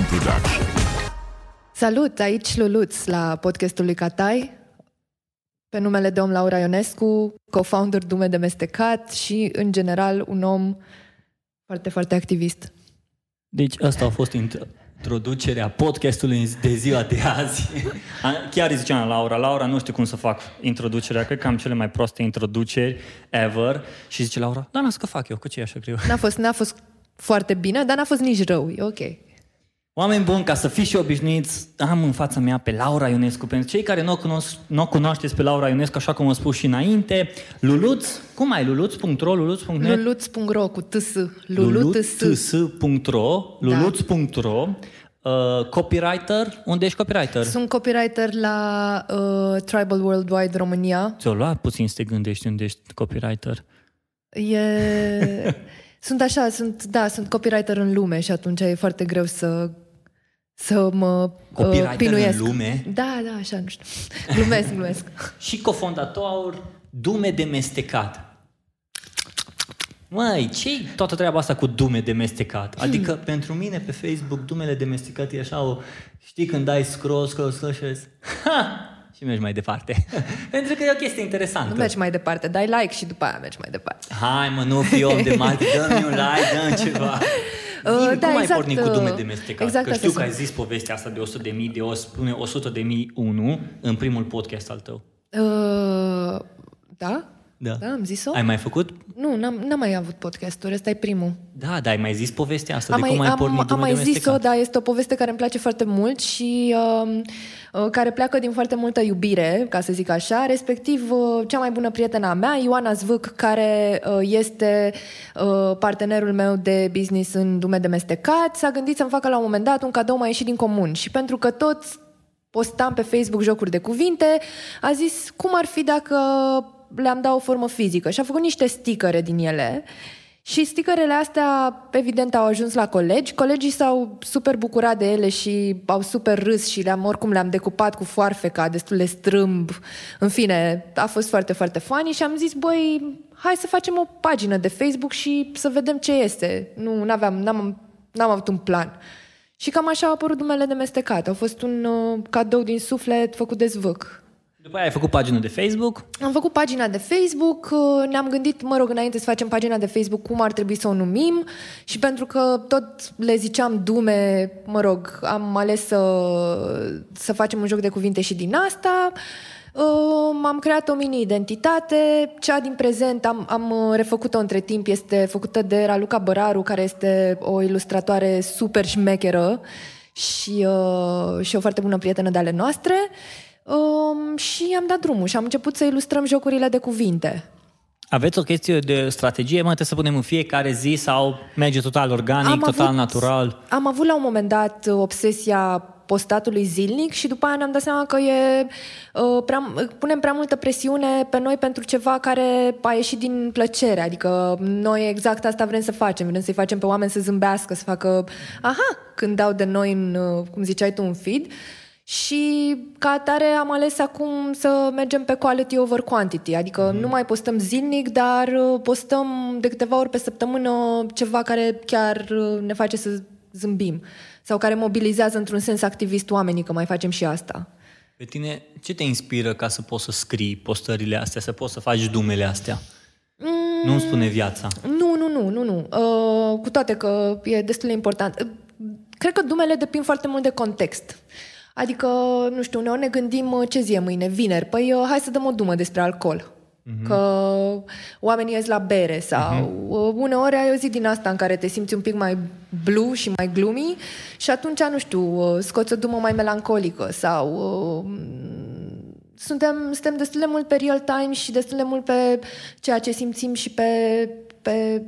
This is Big Time Production. Salut, aici Luluț la podcastul lui Catai. Pe numele de om Laura Ionescu, co-founder Dume de Mestecat și, în general, un om foarte, foarte activist. Deci asta a fost introducerea podcastului de ziua de azi. Chiar îi ziceam Laura, Laura, nu știu cum să fac introducerea, cred că am cele mai proaste introduceri ever. Și zice Laura, da, n-am să fac eu, că ce e așa greu? N-a fost, n-a fost foarte bine, dar n-a fost nici rău, e ok. Oameni buni, ca să fiți și obișnuiți, am în fața mea pe Laura Ionescu. Pentru cei care nu o, cunosc, nu o cunoașteți pe Laura Ionescu, așa cum am spus și înainte, Luluț, cum ai? Luluț.ro, Luluț.net? Luluț.ro cu ts. Luluț.ro, Luluț.ro, uh, copywriter, unde ești copywriter? Sunt copywriter la uh, Tribal Worldwide România. Ți-o luat puțin să te gândești unde ești copywriter? E... sunt așa, sunt, da, sunt copywriter în lume și atunci e foarte greu să să mă Copywriter uh, pinuiesc. în lume? Da, da, așa, nu știu. Glumesc, glumesc. și cofondator Dume de Mestecat. Măi, ce toată treaba asta cu dume de mestecat? Adică, hmm. pentru mine, pe Facebook, dumele de mestecat e așa o... Știi, când dai scroll, scroll, scroll și vezi, ha! Și mergi mai departe. pentru că e o chestie interesantă. Nu mergi mai departe, dai like și după aia mergi mai departe. Hai mă, nu fi om de mari, dă-mi un like, dă ceva. Bine, uh, da, cum ai exact, pornit cu dume de mestecat? Exact că știu că sunt. ai zis povestea asta de 100 de mii, de o, spune 100 de mii unu în primul podcast al tău. Uh, da? Da. Da, am zis-o? Ai mai făcut? Nu, n-am, n-am mai avut podcasturi, ăsta e primul. Da, dar ai mai zis povestea asta Am de mai, cum ai am, pornit am dume mai de zis-o, mestecat. dar este o poveste care îmi place foarte mult și uh, uh, care pleacă din foarte multă iubire, ca să zic așa, respectiv uh, cea mai bună prietena mea, Ioana Zvâc, care uh, este uh, partenerul meu de business în Dume de Mestecat, s-a gândit să-mi facă la un moment dat un cadou mai ieșit din comun și pentru că toți postam pe Facebook jocuri de cuvinte, a zis cum ar fi dacă le-am dat o formă fizică și a făcut niște sticăre din ele și sticărele astea, evident, au ajuns la colegi. Colegii s-au super bucurat de ele și au super râs și le-am, oricum le-am decupat cu foarfeca, destul de strâmb. În fine, a fost foarte, foarte funny și am zis, băi, hai să facem o pagină de Facebook și să vedem ce este. Nu, n-aveam, n-am, n-am avut un plan. Și cam așa au apărut numele de mestecat. A fost un uh, cadou din suflet făcut de zvâc. După aia ai făcut pagină de Facebook. Am făcut pagina de Facebook, uh, ne-am gândit, mă rog, înainte să facem pagina de Facebook, cum ar trebui să o numim și pentru că tot le ziceam dume, mă rog, am ales să, să facem un joc de cuvinte și din asta. Uh, am creat o mini-identitate, cea din prezent am, am uh, refăcut-o între timp, este făcută de Raluca Băraru, care este o ilustratoare super șmecheră și, uh, și o foarte bună prietenă de ale noastre. Um, și am dat drumul și am început să ilustrăm jocurile de cuvinte. Aveți o chestie de strategie, mă, trebuie să punem în fiecare zi sau merge total organic, Am total avut- natural? Am avut la un moment dat obsesia postatului zilnic și după aia ne-am dat seama că e, uh, prea, punem prea multă presiune pe noi pentru ceva care a ieșit din plăcere. Adică noi exact asta vrem să facem. Vrem să-i facem pe oameni să zâmbească, să facă aha, când dau de noi în, uh, cum ziceai tu, un feed. Și ca atare am ales acum să mergem pe quality over quantity, adică mm. nu mai postăm zilnic, dar uh, postăm de câteva ori pe săptămână ceva care chiar uh, ne face să zâmbim sau care mobilizează într-un sens activist oamenii, că mai facem și asta. Pe tine, ce te inspiră ca să poți să scrii postările astea, să poți să faci dumele astea? Mm. Nu-mi spune viața. Nu, nu, nu, nu, nu. Uh, cu toate că e destul de important. Uh, Cred că dumele depind foarte mult de context. Adică, nu știu, uneori ne gândim uh, ce zi e mâine, vineri. Păi uh, hai să dăm o dumă despre alcool. Mm-hmm. Că oamenii ies la bere sau mm-hmm. uneori ai o zi din asta în care te simți un pic mai blue și mai gloomy și atunci, nu știu, uh, scoți o dumă mai melancolică sau uh, suntem, suntem destul de mult pe real time și destul de mult pe ceea ce simțim și pe, pe,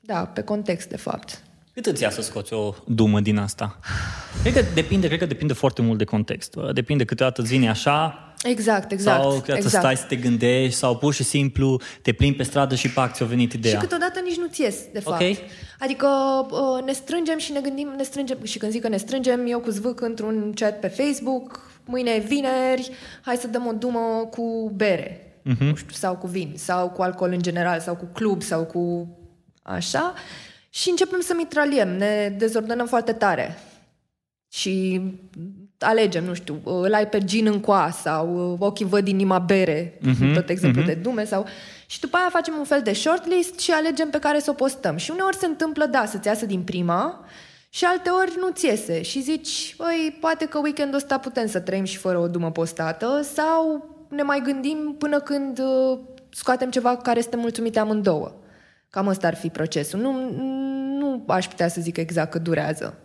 da, pe context, de fapt. Cât îți ia să scoți o dumă din asta? Cred că depinde, cred că depinde foarte mult de context. Depinde câteodată îți vine așa, Exact, exact. sau câteodată exact. stai să te gândești, sau pur și simplu te plimbi pe stradă și pac ți-a venit ideea. Și câteodată nici nu-ți ies, de fapt. Ok. Adică uh, ne strângem și ne gândim, ne strângem, și când zic că ne strângem, eu cu zvâc într-un chat pe Facebook, mâine e vineri, hai să dăm o dumă cu bere, Mhm. nu știu, sau cu vin, sau cu alcool în general, sau cu club, sau cu așa. Și începem să mitraliem, ne dezordonăm foarte tare. Și alegem, nu știu, îl ai pe gin în coa sau ochii văd inima bere, uh-huh, tot exemplu uh-huh. de dume sau... Și după aia facem un fel de shortlist și alegem pe care să o postăm. Și uneori se întâmplă, da, să-ți iasă din prima și alte ori nu-ți iese. Și zici, băi, poate că weekendul ăsta putem să trăim și fără o dumă postată sau ne mai gândim până când uh, scoatem ceva cu care suntem mulțumite amândouă. Cam ăsta ar fi procesul. Nu, nu aș putea să zic exact că durează.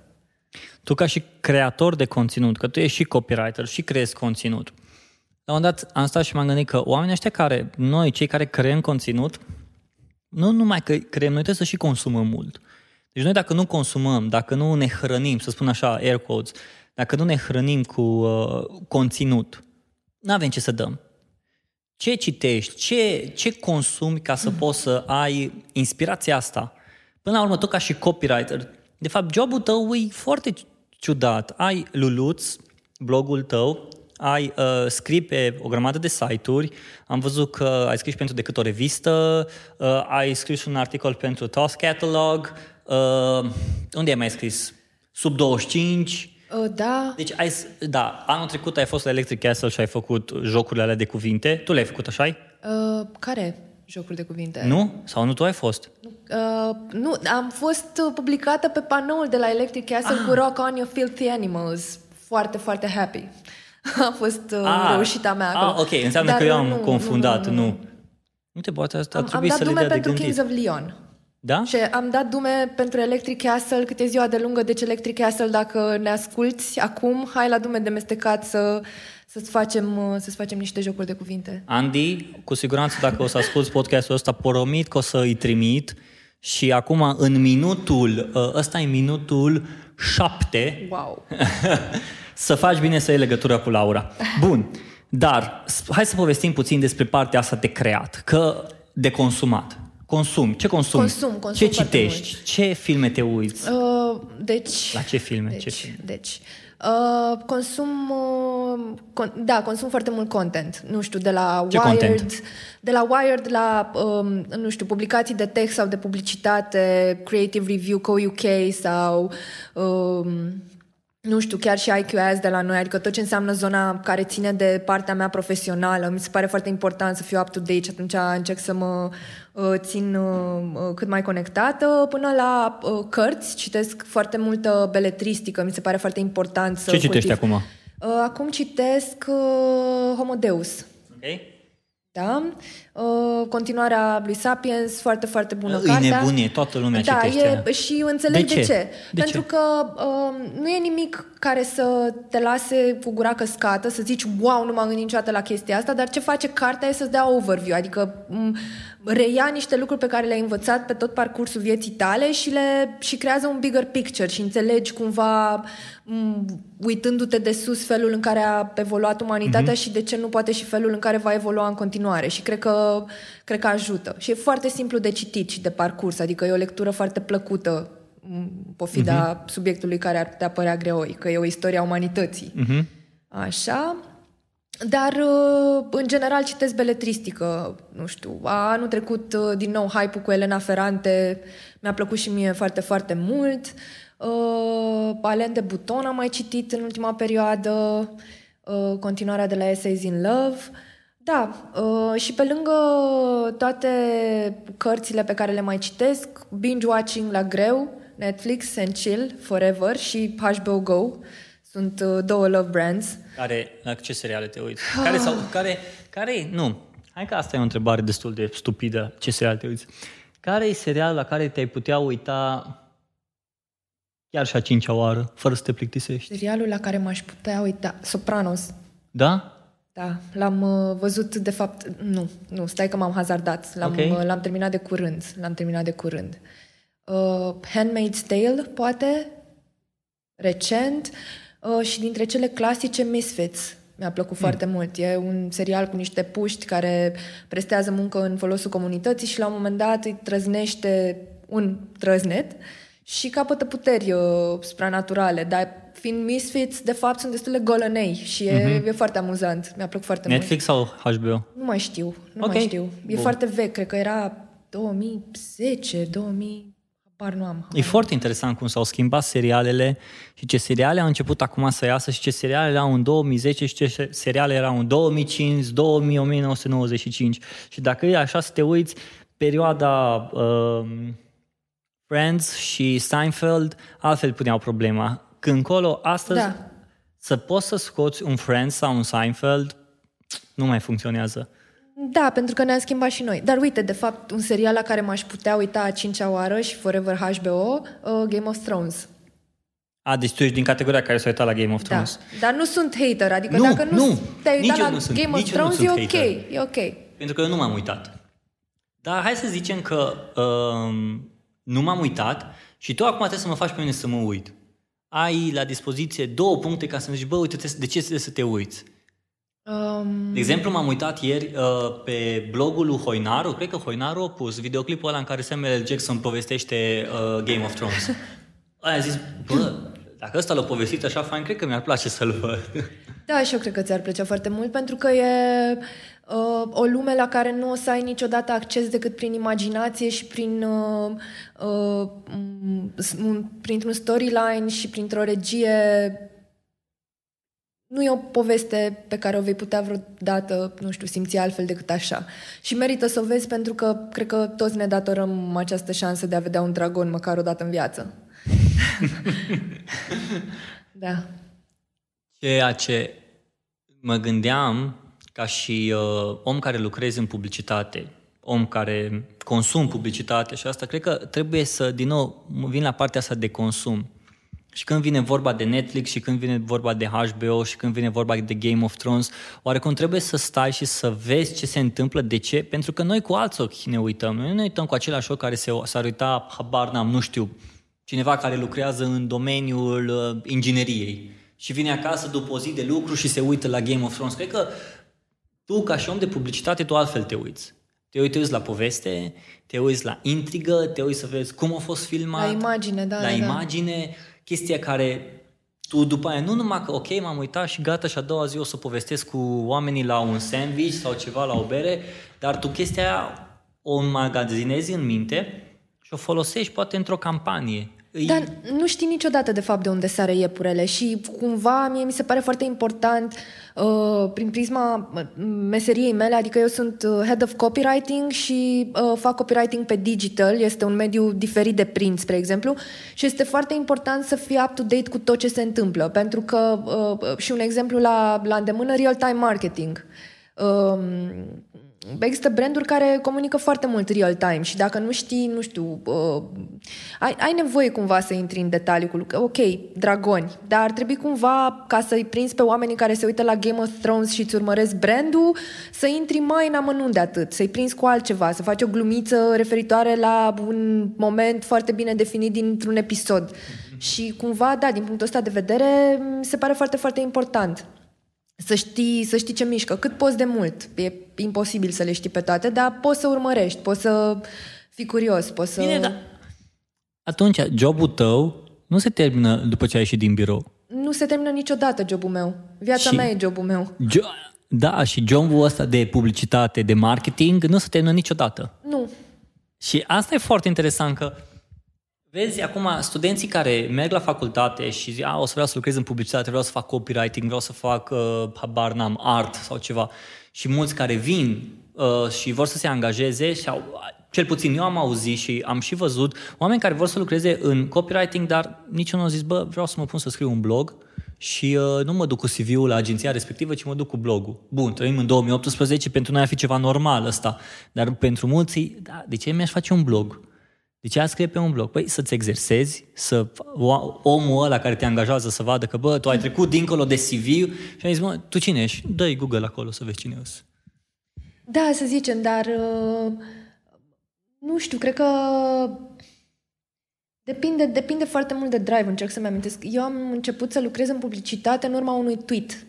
Tu ca și creator de conținut, că tu ești și copywriter și creezi conținut, la un moment dat am stat și m-am gândit că oamenii ăștia care, noi, cei care creăm conținut, nu numai că creăm, noi trebuie să și consumăm mult. Deci noi dacă nu consumăm, dacă nu ne hrănim, să spun așa, air quotes, dacă nu ne hrănim cu uh, conținut, nu avem ce să dăm. Ce citești, ce, ce consumi ca să poți să ai inspirația asta? Până la urmă, tot ca și copywriter, de fapt, jobul tău e foarte ciudat. Ai Luluț, blogul tău, ai uh, scrii pe o grămadă de site-uri, am văzut că ai scris pentru decât o revistă, uh, ai scris un articol pentru Toss Catalog, uh, unde ai mai scris? Sub 25? Uh, da. Deci, ai, da, anul trecut ai fost la Electric Castle și ai făcut jocurile alea de cuvinte. Tu le-ai făcut așa? Uh, care? Jocuri de cuvinte. Nu? Sau nu tu ai fost? Uh, nu, am fost publicată pe panoul de la Electric Castle ah. cu Rock On Your Filthy Animals. Foarte, foarte happy. A fost uh, ah. reușita mea acolo. Ah, ok, înseamnă Dar că eu am nu, confundat, nu. Nu, nu. nu te poate asta, am, am dat să dume le pentru Kings of Leon. Da? Și am dat dume pentru Electric Castle, câte ziua de lungă, deci Electric Castle, dacă ne asculti acum, hai la dume de mestecat să să-ți facem, uh, să-ți facem niște jocuri de cuvinte. Andy, cu siguranță dacă o să asculti podcastul ăsta, poromit că o să îi trimit și acum în minutul, uh, ăsta e minutul șapte, wow. să faci bine să iei legătura cu Laura. Bun, dar hai să povestim puțin despre partea asta de creat, că de consumat. Consum. Ce consumi? Consum, consum Ce citești? Mult. Ce filme te uiți? Uh, deci... La ce filme? Deci, ce filme? deci Uh, consum, uh, con- da, consum foarte mult content. Nu știu, de la Ce Wired, content? de la Wired la, um, nu știu, publicații de text sau de publicitate, Creative Review Co-UK sau um, nu știu, chiar și IQS de la noi, adică tot ce înseamnă zona care ține de partea mea profesională. Mi se pare foarte important să fiu up-to-date și atunci încerc să mă uh, țin uh, uh, cât mai conectată. Până la uh, cărți, citesc foarte multă beletristică, mi se pare foarte important să Ce citești cultiv. acum? Uh, acum citesc uh, Homo Deus. Okay. Da? Uh, continuarea lui Sapiens, foarte, foarte bună e cartea. nebunie, toată lumea da, citește. E, și înțeleg de de ce. ce. De Pentru ce? că uh, nu e nimic care să te lase cu gura căscată, să zici, wow, nu m-am gândit niciodată la chestia asta, dar ce face cartea e să-ți dea overview, adică m- reia niște lucruri pe care le-ai învățat pe tot parcursul vieții tale și, le, și creează un bigger picture și înțelegi cumva, m- uitându-te de sus, felul în care a evoluat umanitatea mm-hmm. și de ce nu poate și felul în care va evolua în continuare. Și cred că, cred că ajută. Și e foarte simplu de citit și de parcurs, adică e o lectură foarte plăcută în pofida mm-hmm. subiectului care ar putea părea greoi, că e o istorie a umanității. Mm-hmm. Așa. Dar, uh, în general, citesc beletristică. Nu știu, anul trecut, uh, din nou, hype cu Elena Ferrante mi-a plăcut și mie foarte, foarte mult. Uh, Alain de Buton am mai citit în ultima perioadă. Uh, continuarea de la Essays in Love. Da, uh, și pe lângă toate cărțile pe care le mai citesc, binge-watching la greu, Netflix and Chill, Forever și HBO Go. Sunt uh, două love brands. Care, la ce seriale te uiți? Care, sau, care, care Nu. Hai că asta e o întrebare destul de stupidă. Ce serial te uiți? Care e serial la care te-ai putea uita chiar și a cincea oară, fără să te plictisești? Serialul la care m-aș putea uita, Sopranos. Da? Da, l-am uh, văzut, de fapt, nu, nu, stai că m-am hazardat. L-am, Ok. uh, l-am terminat de curând, l-am terminat de curând. Uh, Handmaid's Tale, poate, recent, uh, și dintre cele clasice, Misfits. Mi-a plăcut foarte mult. E un serial cu niște puști care prestează muncă în folosul comunității și la un moment dat îi trăznește un trăznet și capătă puteri uh, supranaturale, dar fiind Misfits, de fapt, sunt destul de golănei și e, e foarte amuzant. Mi-a plăcut foarte Netflix sau HBO? mult. Nu mai știu, nu Ok. mai știu. E Bun. foarte vechi, cred că era 2010, 2000... Par nu am. E foarte interesant cum s-au schimbat serialele și ce seriale au început acum să iasă și ce seriale erau în 2010 și ce seriale erau în 2005, 2000, 1995. Și dacă e așa să te uiți, perioada uh, Friends și Seinfeld altfel puneau problema. Când încolo, astăzi, Da. să poți să scoți un Friends sau un Seinfeld, nu mai funcționează. Da, pentru că ne-am schimbat și noi. Dar uite, de fapt, un serial la care m-aș putea uita a cincea oară și Forever HBO, uh, Game of Thrones. A, deci tu ești din categoria care s-a uitat la Game of Da. Thrones. Dar nu sunt hater, adică Nu, dacă nu, nu. te-ai Nici uitat eu la nu sunt, Game of nici eu nu Thrones, sunt e ok, hater. e ok. Pentru că eu nu m-am uitat. Dar hai să zicem că um, nu m-am uitat și tu acum trebuie să mă faci pe mine să mă uit. Ai la dispoziție două puncte ca să-mi zici, bă, uite, trebuie- de ce trebuie să te uiți? Um, De exemplu, m-am uitat ieri uh, pe blogul lui Hoinaru, cred că Hoinaru a pus videoclipul ăla în care Samuel L. Jackson povestește uh, Game of Thrones. Aia a zis, bă, dacă ăsta l-a povestit așa fain, cred că mi-ar place să-l văd. Da, și eu cred că ți-ar plăcea foarte mult, pentru că e uh, o lume la care nu o să ai niciodată acces decât prin imaginație și prin, uh, uh, m- s- un- printr-un storyline și printr-o regie. Nu e o poveste pe care o vei putea vreodată, nu știu, simți altfel decât așa. Și merită să o vezi pentru că cred că toți ne datorăm această șansă de a vedea un dragon măcar o dată în viață. da. Ceea ce mă gândeam ca și uh, om care lucrezi în publicitate, om care consum publicitate și asta, cred că trebuie să, din nou, mă vin la partea asta de consum. Și când vine vorba de Netflix și când vine vorba de HBO și când vine vorba de Game of Thrones, oarecum trebuie să stai și să vezi ce se întâmplă, de ce? Pentru că noi cu alți ochi ne uităm. Noi nu ne uităm cu același ochi care se, s-ar uita, habar n-am, nu știu, cineva care lucrează în domeniul uh, ingineriei și vine acasă după o zi de lucru și se uită la Game of Thrones. Cred că tu, ca și om de publicitate, tu altfel te uiți. Te uiți la poveste, te uiți la intrigă, te uiți să vezi cum a fost filmat. La imagine, da, La da, da. imagine, chestia care tu după aia, nu numai că ok, m-am uitat și gata și a doua zi o să povestesc cu oamenii la un sandwich sau ceva la o bere, dar tu chestia aia o înmagazinezi în minte și o folosești poate într-o campanie. Îi- Dar nu știi niciodată, de fapt, de unde sare iepurele și cumva mie mi se pare foarte important uh, prin prisma uh, meseriei mele, adică eu sunt uh, head of copywriting și uh, fac copywriting pe digital, este un mediu diferit de print, spre exemplu, și este foarte important să fii up-to-date cu tot ce se întâmplă, pentru că, uh, și un exemplu la, la îndemână, real-time marketing. Um, Există branduri care comunică foarte mult real-time și dacă nu știi, nu știu, uh, ai, ai nevoie cumva să intri în detaliu cu lucruri. Ok, dragoni, dar ar trebui cumva ca să-i prinzi pe oamenii care se uită la Game of Thrones și îți urmăresc brandul, să intri mai în amănunt de atât, să-i prinzi cu altceva, să faci o glumiță referitoare la un moment foarte bine definit dintr-un episod. Și cumva, da, din punctul ăsta de vedere, mi se pare foarte, foarte important să știi, să știi ce mișcă, cât poți de mult. E imposibil să le știi pe toate, dar poți să urmărești, poți să fii curios, poți să... Bine, da. Atunci, jobul tău nu se termină după ce ai ieșit din birou. Nu se termină niciodată jobul meu. Viața Și- mea e jobul meu. Jo- da, și jobul ăsta de publicitate, de marketing, nu se termină niciodată. Nu. Și asta e foarte interesant că Vezi, acum, studenții care merg la facultate și zic, a, o să vreau să lucrez în publicitate, vreau să fac copywriting, vreau să fac, uh, habar n-am, art sau ceva. Și mulți care vin uh, și vor să se angajeze și au, cel puțin eu am auzit și am și văzut oameni care vor să lucreze în copywriting, dar niciunul nu a zis, bă, vreau să mă pun să scriu un blog și uh, nu mă duc cu CV-ul la agenția respectivă, ci mă duc cu blogul. Bun, trăim în 2018, pentru noi ar fi ceva normal ăsta, dar pentru mulți, da, de ce mi-aș face un blog? De ce a scrie pe un blog? Păi să-ți exersezi, să o- omul ăla care te angajează să vadă că, bă, tu ai trecut dincolo de CV și ai zis, mă, tu cine ești? Dă-i Google acolo să vezi cine ești. Da, să zicem, dar uh, nu știu, cred că depinde, depinde foarte mult de drive, încerc să-mi amintesc. Eu am început să lucrez în publicitate în urma unui tweet.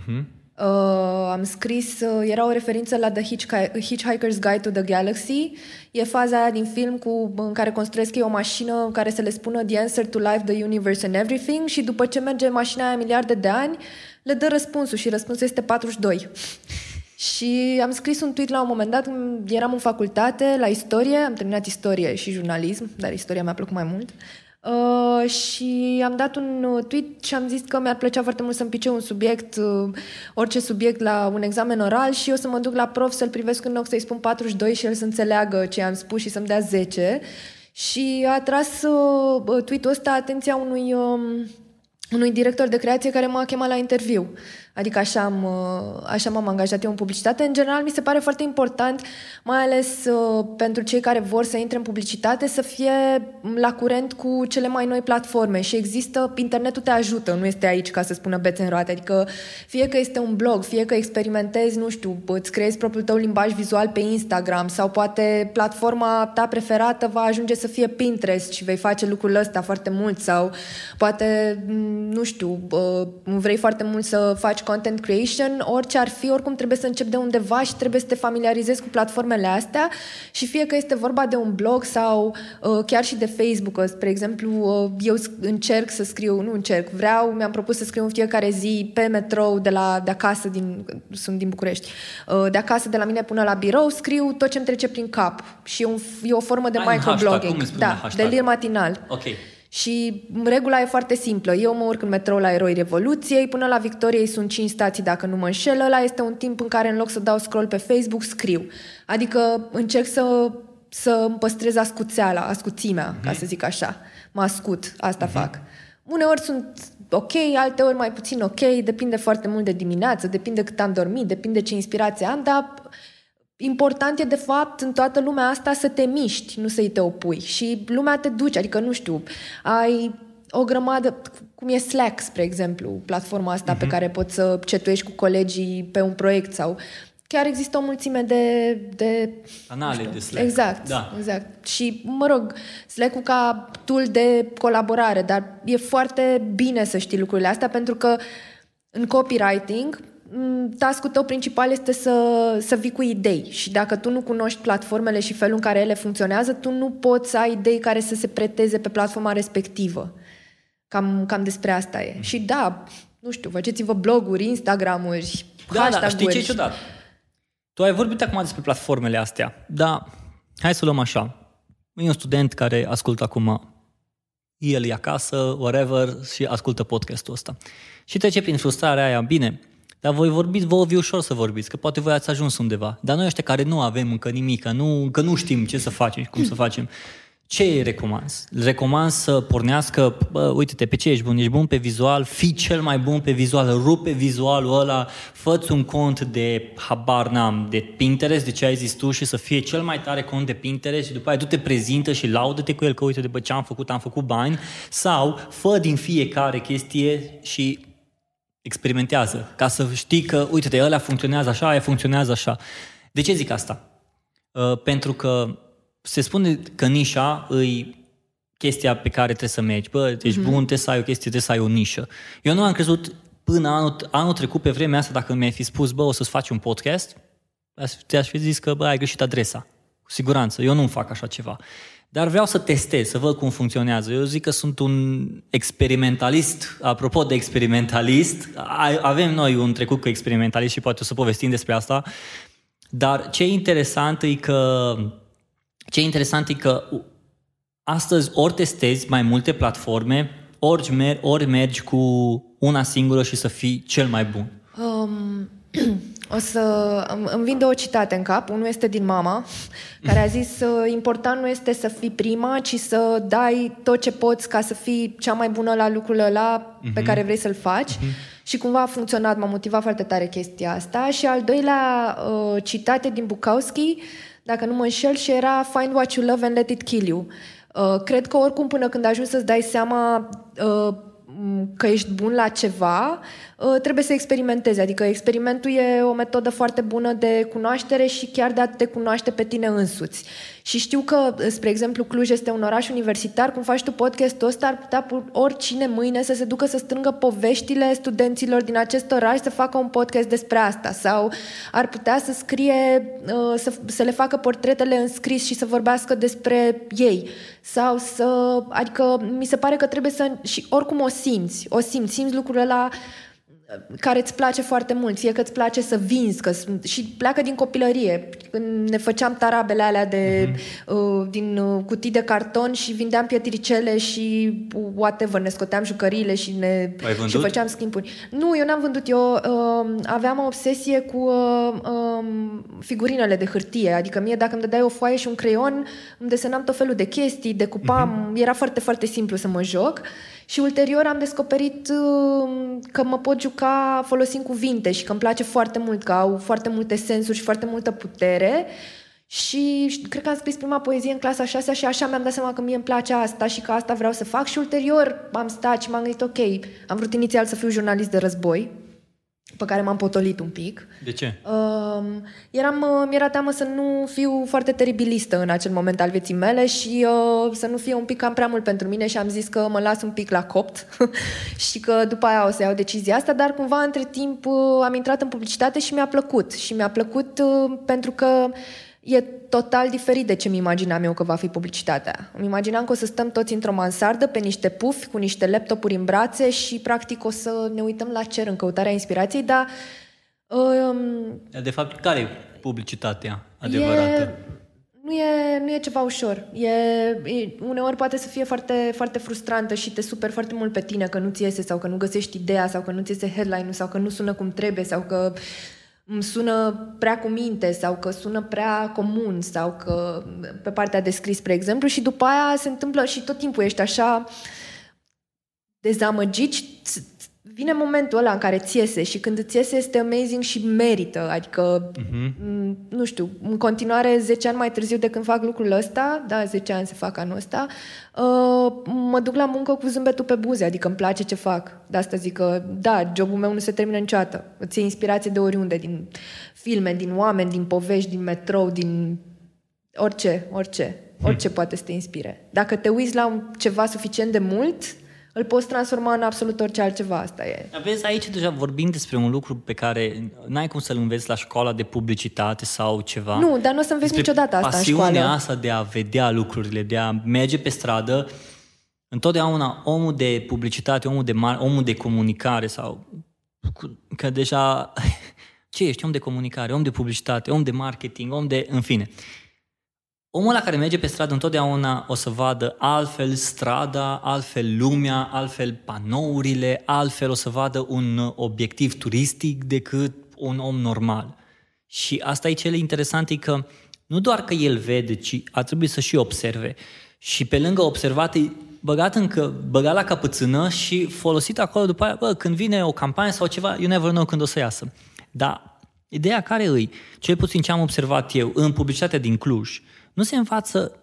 Uh-huh. Uh, am scris, uh, era o referință la The Hitchhi- Hitchhiker's Guide to the Galaxy. E faza aia din film cu, în care construiesc ei o mașină care să le spună The answer to life, the universe and everything și după ce merge mașina aia miliarde de ani, le dă răspunsul și răspunsul este 42. Și am scris un tweet la un moment dat, când eram în facultate, la istorie, am terminat istorie și jurnalism, dar istoria mi-a plăcut mai mult. Uh, și am dat un uh, tweet și am zis că mi-ar plăcea foarte mult să-mi pice un subiect, uh, orice subiect la un examen oral și eu să mă duc la prof să-l privesc în ochi, să-i spun 42 și el să înțeleagă ce am spus și să-mi dea 10. Și a tras uh, tweet-ul ăsta atenția unui, uh, unui director de creație care m-a chemat la interviu. Adică așa, am, uh, așa m-am angajat eu în publicitate. În general, mi se pare foarte important, mai ales uh, pentru cei care vor să intre în publicitate, să fie la curent cu cele mai noi platforme. Și există, internetul te ajută, nu este aici ca să spună bețe în roate. Adică fie că este un blog, fie că experimentezi, nu știu, îți creezi propriul tău limbaj vizual pe Instagram sau poate platforma ta preferată va ajunge să fie Pinterest și vei face lucrul ăsta foarte mult sau poate, nu știu, vrei foarte mult să faci content creation, orice ar fi, oricum trebuie să începi de undeva și trebuie să te familiarizezi cu platformele astea și fie că este vorba de un blog sau uh, chiar și de Facebook, spre exemplu, uh, eu încerc să scriu, nu încerc, vreau, mi-am propus să scriu în fiecare zi pe metrou de, la, de acasă, din, sunt din București, uh, de acasă de la mine până la birou, scriu tot ce îmi trece prin cap și e, un, e o formă de Ai microblogging. Da, de lir matinal. Ok. Și regula e foarte simplă. Eu mă urc în metrou la Eroi Revoluției, până la Victoriei sunt 5 stații dacă nu mă înșel. Ăla este un timp în care în loc să dau scroll pe Facebook, scriu. Adică încerc să, să îmi păstrez ascuțeala, ascuțimea, mm-hmm. ca să zic așa. Mă ascut, asta mm-hmm. fac. Uneori sunt ok, alteori mai puțin ok, depinde foarte mult de dimineață, depinde cât am dormit, depinde ce inspirație am, dar important e de fapt în toată lumea asta să te miști, nu să-i te opui. Și lumea te duce, adică nu știu, ai o grămadă, cum e Slack, spre exemplu, platforma asta uh-huh. pe mhm. care poți să cetuiești cu colegii pe un proiect sau chiar există o mulțime de... de Canale știu, de Slack. Exact, da. exact. Și, mă rog, Slack-ul ca tool de colaborare, dar e foarte bine să știi lucrurile astea pentru că în copywriting Mm, task tău principal este să, să vii cu idei și dacă tu nu cunoști platformele și felul în care ele funcționează, tu nu poți să ai idei care să se preteze pe platforma respectivă. Cam, cam despre asta e. Și da, nu știu, faceți-vă bloguri, Instagramuri, da, da, știi ce e ciudat? Tu ai vorbit acum despre platformele astea, dar hai să luăm așa. E un student care ascultă acum, el e acasă, whatever, și ascultă podcastul ăsta. Și trece prin frustrarea aia, bine, dar voi vorbiți, vă vi ușor să vorbiți, că poate voi ați ajuns undeva. Dar noi ăștia care nu avem încă nimic, nu, încă nu știm ce să facem și cum să facem, ce îi recomand? Recomand să pornească, bă, uite-te, pe ce ești bun? Ești bun pe vizual, fii cel mai bun pe vizual, rupe vizualul ăla, fă un cont de, habar n-am, de Pinterest, de ce ai zis tu și să fie cel mai tare cont de Pinterest și după aia tu te prezintă și laudă-te cu el că uite de ce am făcut, am făcut bani sau fă din fiecare chestie și experimentează, ca să știi că, uite-te, ăla funcționează așa, aia funcționează așa. De ce zic asta? Uh, pentru că se spune că nișa îi chestia pe care trebuie să mergi. Bă, ești mm-hmm. bun, trebuie să ai o chestie, trebuie să ai o nișă. Eu nu am crezut până anul, anul trecut, pe vremea asta, dacă mi-ai fi spus, bă, o să-ți faci un podcast, te-aș fi zis că, bă, ai greșit adresa. Cu siguranță. Eu nu fac așa ceva. Dar vreau să testez, să văd cum funcționează. Eu zic că sunt un experimentalist. Apropo de experimentalist, avem noi un trecut cu experimentalist și poate o să povestim despre asta. Dar ce e interesant e că ce e interesant e că astăzi ori testezi mai multe platforme, ori, mer- ori mergi cu una singură și să fii cel mai bun. Um, o să îmi vin două citate în cap. Unul este din mama, care a zis important nu este să fii prima, ci să dai tot ce poți ca să fii cea mai bună la lucrul ăla pe mhm. care vrei să-l faci. Uh-huh. Și cumva a funcționat, m-a motivat foarte tare chestia asta. Și al doilea uh, citate din Bukowski, dacă nu mă înșel, și era Find what you love and let it kill you. Uh, cred că oricum până când ajungi să-ți dai seama uh, că ești bun la ceva, ă, trebuie să experimentezi. Adică experimentul e o metodă foarte bună de cunoaștere și chiar de a te cunoaște pe tine însuți. Și știu că, spre exemplu, Cluj este un oraș universitar, cum faci tu podcastul ăsta, ar putea oricine mâine să se ducă să strângă poveștile studenților din acest oraș să facă un podcast despre asta. Sau ar putea să scrie, ă, să, să le facă portretele în scris și să vorbească despre ei. Sau să, adică mi se pare că trebuie să, și oricum o simți, o simți, simți lucrurile la care îți place foarte mult, fie că îți place să vinzi, că, și pleacă din copilărie. Când ne făceam tarabele alea de, uh-huh. uh, din uh, cutii de carton și vindeam pietricele și whatever, ne scoteam jucăriile și ne și făceam schimburi. Nu, eu n-am vândut. Eu uh, aveam o obsesie cu uh, uh, figurinele de hârtie. Adică mie dacă îmi dădeai o foaie și un creion, îmi desenam tot felul de chestii, decupam. Uh-huh. Era foarte, foarte simplu să mă joc. Și ulterior am descoperit uh, că mă pot juca folosind cuvinte și că îmi place foarte mult, că au foarte multe sensuri și foarte multă putere. Și cred că am scris prima poezie în clasa 6 și așa mi-am dat seama că mie îmi place asta și că asta vreau să fac și ulterior am stat și m-am gândit, ok, am vrut inițial să fiu jurnalist de război, pe care m-am potolit un pic. De ce? Uh, eram, uh, mi-era teamă să nu fiu foarte teribilistă în acel moment al vieții mele și uh, să nu fie un pic cam prea mult pentru mine și am zis că mă las un pic la copt și că după aia o să iau decizia asta, dar cumva între timp uh, am intrat în publicitate și mi-a plăcut. Și mi-a plăcut uh, pentru că e total diferit de ce mi imaginam eu că va fi publicitatea. Îmi imaginam că o să stăm toți într-o mansardă pe niște pufi cu niște laptopuri în brațe și practic o să ne uităm la cer în căutarea inspirației, dar... Um, de fapt, care e publicitatea adevărată? E, nu e, nu e ceva ușor. E, e, uneori poate să fie foarte, foarte frustrantă și te super foarte mult pe tine că nu ți iese sau că nu găsești ideea sau că nu ți iese headline-ul sau că nu sună cum trebuie sau că îmi sună prea cu minte sau că sună prea comun sau că pe partea de scris, spre exemplu, și după aia se întâmplă și tot timpul ești așa dezamăgit și vine momentul ăla în care ți iese și când îți iese este amazing și merită. Adică, uh-huh. nu știu, în continuare 10 ani mai târziu de când fac lucrul ăsta, da, 10 ani se fac anul ăsta, uh, mă duc la muncă cu zâmbetul pe buze, adică îmi place ce fac. De asta zic că, da, jobul meu nu se termină niciodată. Îți iei inspirație de oriunde, din filme, din oameni, din povești, din metrou, din orice, orice. Orice hmm. poate să te inspire. Dacă te uiți la un, ceva suficient de mult, îl poți transforma în absolut orice altceva, asta e. Vezi, aici deja vorbim despre un lucru pe care n-ai cum să-l înveți la școala de publicitate sau ceva. Nu, dar nu o să înveți niciodată asta în școală. Pasiunea asta de a vedea lucrurile, de a merge pe stradă, întotdeauna omul de publicitate, omul de, mar- omul de comunicare sau... Că deja... Ce ești? Om de comunicare, om de publicitate, om de marketing, om de... În fine. Omul la care merge pe stradă întotdeauna o să vadă altfel strada, altfel lumea, altfel panourile, altfel o să vadă un obiectiv turistic decât un om normal. Și asta e cel interesant, e că nu doar că el vede, ci a trebuit să și observe. Și pe lângă observat, e băgat, încă, băgat la capățână și folosit acolo după aia, bă, când vine o campanie sau ceva, you never know când o să iasă. Dar ideea care îi, cel puțin ce am observat eu în publicitatea din Cluj, nu se învață,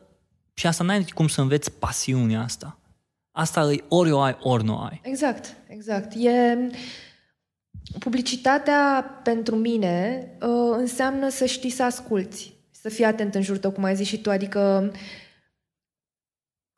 și asta n-ai cum să înveți pasiunea asta. Asta îi ori o ai, ori nu ai. Exact, exact. E... Publicitatea pentru mine uh, înseamnă să știi să asculți, să fii atent în jur tău, cum ai zis și tu, adică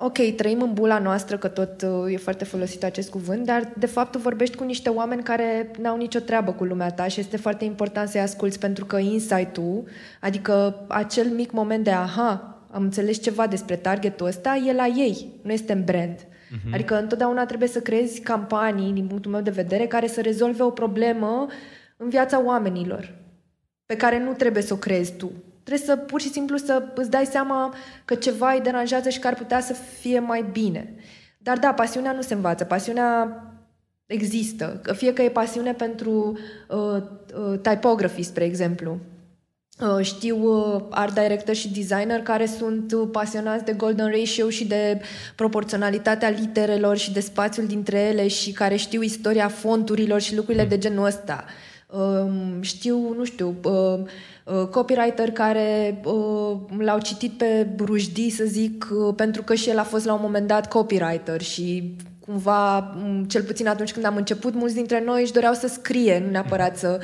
ok, trăim în bula noastră, că tot uh, e foarte folosit acest cuvânt, dar de fapt tu vorbești cu niște oameni care n-au nicio treabă cu lumea ta și este foarte important să-i asculți pentru că insight-ul, adică acel mic moment de aha, am înțeles ceva despre targetul ăsta, e la ei, nu este în brand. Uh-huh. Adică întotdeauna trebuie să creezi campanii, din punctul meu de vedere, care să rezolve o problemă în viața oamenilor, pe care nu trebuie să o creezi tu. Trebuie să pur și simplu să îți dai seama că ceva îi deranjează și că ar putea să fie mai bine. Dar da, pasiunea nu se învață. Pasiunea există. Fie că e pasiune pentru uh, uh, typography, spre exemplu. Uh, știu uh, art director și designer care sunt uh, pasionați de golden ratio și de proporționalitatea literelor și de spațiul dintre ele și care știu istoria fonturilor și lucrurile de genul ăsta. Uh, știu, nu știu, uh, Uh, copywriter care uh, l-au citit pe Brujdi, să zic, uh, pentru că și el a fost la un moment dat copywriter și cumva, cel puțin atunci când am început, mulți dintre noi își doreau să scrie, nu neapărat să,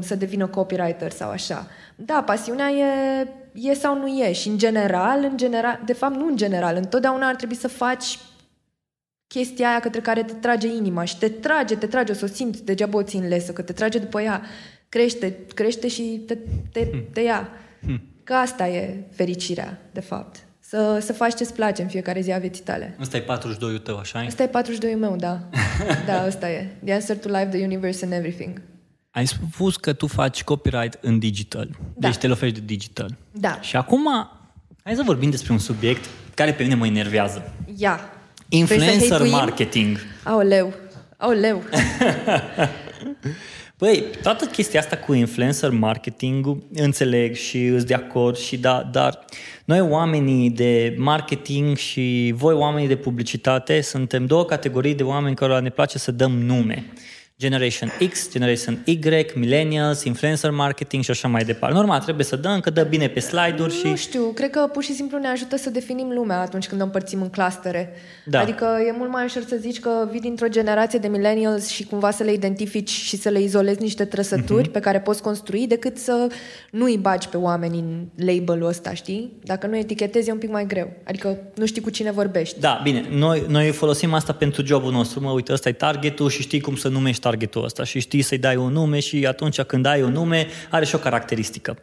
să devină copywriter sau așa. Da, pasiunea e, e sau nu e și în general, în general, de fapt nu în general, întotdeauna ar trebui să faci chestia aia către care te trage inima și te trage, te trage, o să o simți, degeaba o țin lesă, că te trage după ea crește, crește și te, te, te ia. Hmm. Că asta e fericirea, de fapt. Să, să faci ce-ți place în fiecare zi a vieții tale. Ăsta e 42-ul tău, așa Asta e 42 meu, da. da, asta e. The answer to life, the universe and everything. Ai spus că tu faci copyright în digital. Da. Deci te lovești de digital. Da. Și acum, hai să vorbim despre un subiect care pe mine mă enervează. Ia. Influencer Vrei să hate-uim? marketing. Aoleu. Aoleu. Băi, toată chestia asta cu influencer marketing înțeleg și îți de acord și da, dar noi oamenii de marketing și voi oamenii de publicitate suntem două categorii de oameni care ne place să dăm nume. Generation X, Generation Y, Millennials, Influencer Marketing și așa mai departe. Normal, trebuie să dăm, că dă bine pe slide-uri și... Nu știu, cred că pur și simplu ne ajută să definim lumea atunci când o împărțim în clustere. Da. Adică e mult mai ușor să zici că vii dintr-o generație de millennials și cumva să le identifici și să le izolezi niște trăsături Mhm. pe care poți construi decât să nu îi bagi pe oameni în label-ul ăsta, știi? Dacă nu etichetezi e un pic mai greu. Adică nu știi cu cine vorbești. Da, bine, noi, noi folosim asta pentru jobul nostru. Mă, uite, ăsta e targetul și știi cum să numești targetul ăsta și știi să-i dai un nume și atunci când ai un nume are și o caracteristică.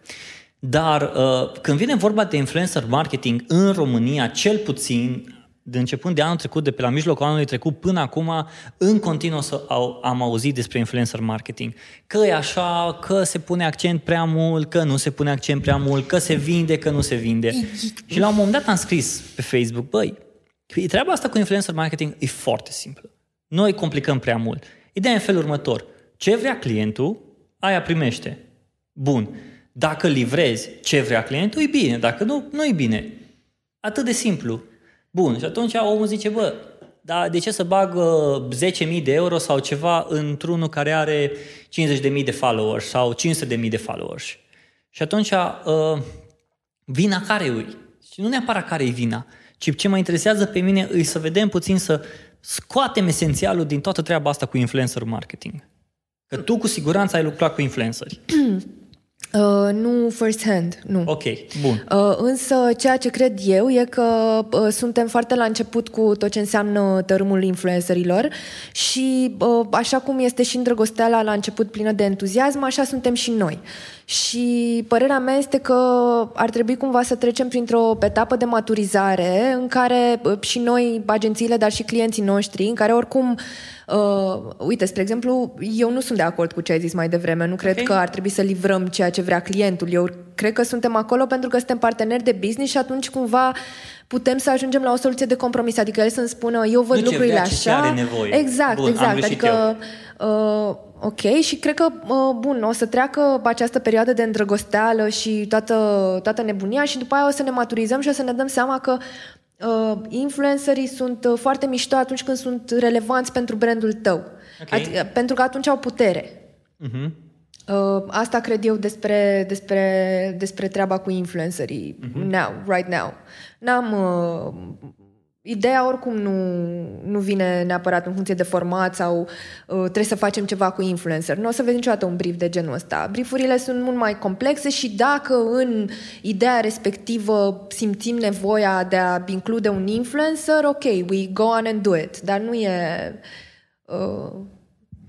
Dar uh, când vine vorba de influencer marketing în România, cel puțin de începând de anul trecut, de pe la mijlocul anului trecut până acum, în continuu să au, am auzit despre influencer marketing. Că e așa, că se pune accent prea mult, că nu se pune accent prea mult, că se vinde, că nu se vinde. Și la un moment dat am scris pe Facebook, băi, treaba asta cu influencer marketing e foarte simplă. Noi complicăm prea mult. Ideea e în felul următor. Ce vrea clientul, aia primește. Bun. Dacă livrezi ce vrea clientul, e bine. Dacă nu, nu e bine. Atât de simplu. Bun. Și atunci omul zice, bă, dar de ce să bag uh, 10.000 de euro sau ceva într-unul care are 50.000 de followers sau 500.000 de followers? Și atunci, uh, vina care îi? Și nu neapărat care e vina, ci ce mă interesează pe mine îi să vedem puțin să scoatem esențialul din toată treaba asta cu influencer marketing. Că tu cu siguranță ai lucrat cu influenceri. Uh, nu first hand, nu. Ok, bun. Uh, însă ceea ce cred eu e că uh, suntem foarte la început cu tot ce înseamnă tărâmul influencerilor și uh, așa cum este și îndrăgosteala la început plină de entuziasm, așa suntem și noi. Și părerea mea este că ar trebui cumva să trecem printr-o etapă de maturizare în care uh, și noi, agențiile, dar și clienții noștri, în care oricum Uh, uite, spre exemplu, eu nu sunt de acord cu ce ai zis mai devreme. Nu cred Ok. că ar trebui să livrăm ceea ce vrea clientul. Eu cred că suntem acolo pentru că suntem parteneri de business și atunci cumva putem să ajungem la o soluție de compromis. Adică el să-mi spună, eu văd Nu ce lucrurile vrea, ci ce așa. are nevoie. Exact, Bun, am exact. greșit Adică, uh, ok, și cred că, uh, bun, o să treacă această perioadă de îndrăgosteală și toată, toată nebunia și după aia o să ne maturizăm și o să ne dăm seama că uh, influencerii sunt uh, foarte mișto atunci când sunt relevanți pentru brandul tău. Ok. Adică, pentru că atunci au putere. Mhm. Uh, asta cred eu despre, despre, despre treaba cu influencerii Mhm. now, right now. N-am... Uh, ideea oricum nu, nu vine neapărat în funcție de format sau uh, trebuie să facem ceva cu influencer. Nu o să vezi niciodată un brief de genul ăsta. Briefurile sunt mult mai complexe și dacă în ideea respectivă simțim nevoia de a include un influencer, ok, we go on and do it. Dar nu e uh,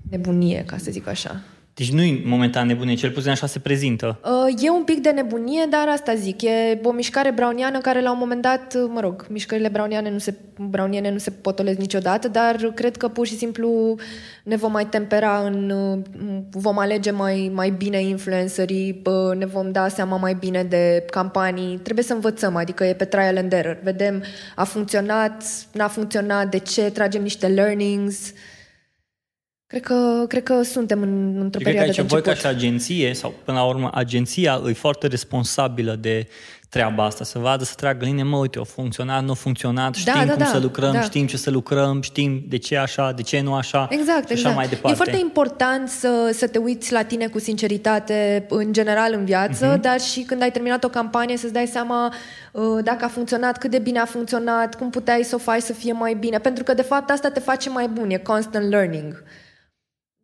nebunie, ca să zic așa. Deci nu e momentan nebunie, cel puțin așa se prezintă. Uh, E un pic de nebunie, dar asta zic, e o mișcare browniană care la un moment dat, uh, mă rog, mișcările browniane nu se, browniene nu se potolesc niciodată, dar cred că pur și simplu ne vom mai tempera în, uh, vom alege mai, mai bine influencerii, uh, ne vom da seama mai bine de campanii, trebuie să învățăm, adică e pe trial and error, vedem a funcționat, n-a funcționat, de ce, tragem niște learnings, Cred că, cred că suntem în, într-o Și cred că perioadă de aici voi început. ca și agenție, sau până la urmă agenția e foarte responsabilă de treaba asta, să vadă, să tragă linie, mă, uite, a funcționat, nu a funcționat, știm da, cum da, să lucrăm, da. știm ce să lucrăm, știm de ce așa, de ce nu așa Exact, și așa exact. mai departe. E foarte important să, să te uiți la tine cu sinceritate în general în viață, Mhm. uh-huh. dar și când ai terminat o campanie să-ți dai seama uh, dacă a funcționat, cât de bine a funcționat, cum puteai să o faci să fie mai bine. Pentru că, de fapt, asta te face mai bun, e constant learning.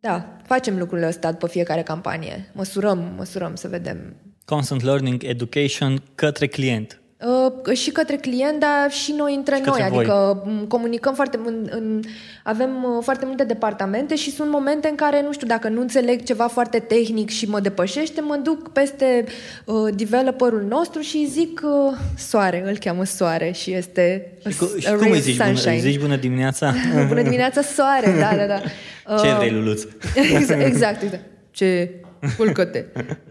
Da, facem lucrurile astea după fiecare campanie. Măsurăm, măsurăm să vedem. Constant learning, education către client. Uh, și către client, dar și noi între Și noi. către voi. Adică m, comunicăm foarte în, în, avem uh, foarte multe departamente și sunt momente în care, nu știu, dacă nu înțeleg ceva foarte tehnic și mă depășește, mă duc peste uh, developerul nostru și îi zic uh, soare, îl cheamă soare și este Și, cu, a, și a cum ray îi of zici bună, sunshine. îi zici bună dimineața? Bună dimineața, soare, da, da, da. Ce Uh, vrei, Luluț? exact, exact, exact. Ce culcă-te.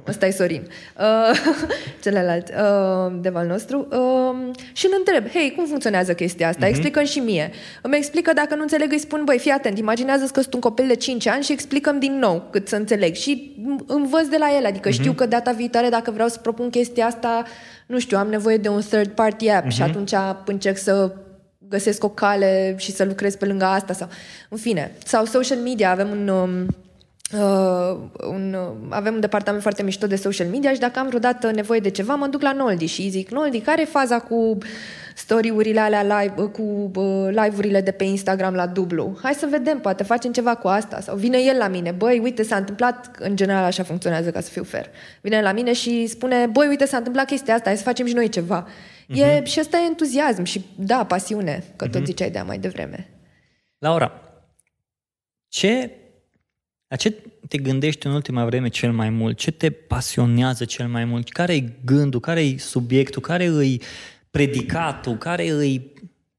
Ăsta e Sorin. Uh, celălalt uh, de val nostru. Uh, și îl întreb, hei, cum funcționează chestia asta? Uh-huh. Explică și mie. Îmi explică, dacă nu înțeleg, îi spun, băi, fii atent, imaginează că sunt un copil de 5 ani și explicăm din nou cât să înțeleg. Și învăț de la el, adică uh-huh. știu că data viitoare, dacă vreau să propun chestia asta, nu știu, am nevoie de un third party app uh-huh. și atunci încerc să găsesc o cale și să lucrez pe lângă asta sau în fine. Sau social media, avem un um, Uh, un, uh, avem un departament foarte mișto de social media și dacă am vreodată nevoie de ceva, mă duc la Noldi și îi zic, Noldi, care e faza cu story-urile alea live, uh, cu uh, live-urile de pe Instagram la dublu? Hai să vedem, poate facem ceva cu asta. Sau vine el la mine, băi, uite, s-a întâmplat, în general așa funcționează ca să fiu fair. Vine la mine și spune, băi, uite, s-a întâmplat chestia asta, hai să facem și noi ceva. Uh-huh. E, și ăsta e entuziasm și, da, pasiune, că tot ziceai de mai devreme. Laura, ce, la ce te gândești în ultima vreme cel mai mult? Ce te pasionează cel mai mult? Care e gândul? Care e subiectul? Care e predicatul? Care e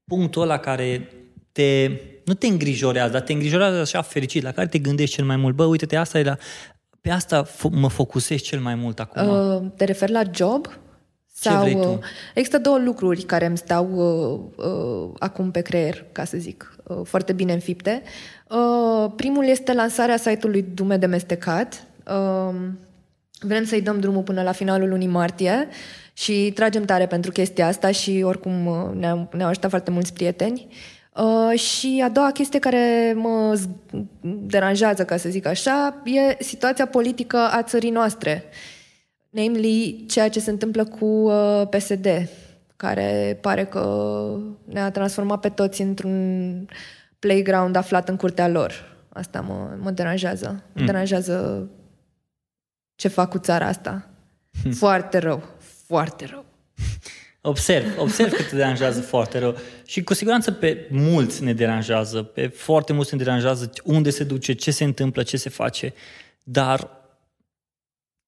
punctul ăla care te, nu te îngrijorează, dar te îngrijorează așa fericit, la care te gândești cel mai mult? Bă, uite-te, asta e la, pe asta f- mă focusez cel mai mult acum. Uh, te referi la job? Ce Sau, vrei tu? uh, Există două lucruri care îmi stau uh, uh, acum pe creier, ca să zic, uh, foarte bine înfipte. Uh, primul este lansarea site-ului Dume de Mestecat. Uh, vrem să-i dăm drumul până la finalul lunii martie și tragem tare pentru chestia asta și oricum uh, ne-au, ne-au ajutat foarte mulți prieteni. Uh, și a doua chestie care mă z- deranjează, ca să zic așa, e situația politică a țării noastre namely ceea ce se întâmplă cu uh, PSD, care pare că ne-a transformat pe toți într-un playground aflat în curtea lor. Asta mă, mă deranjează. Mă deranjează ce fac cu țara asta. Foarte rău. Foarte rău. Observ, observ că te deranjează foarte rău și cu siguranță pe mulți ne deranjează, pe foarte mulți ne deranjează unde se duce, ce se întâmplă, ce se face, dar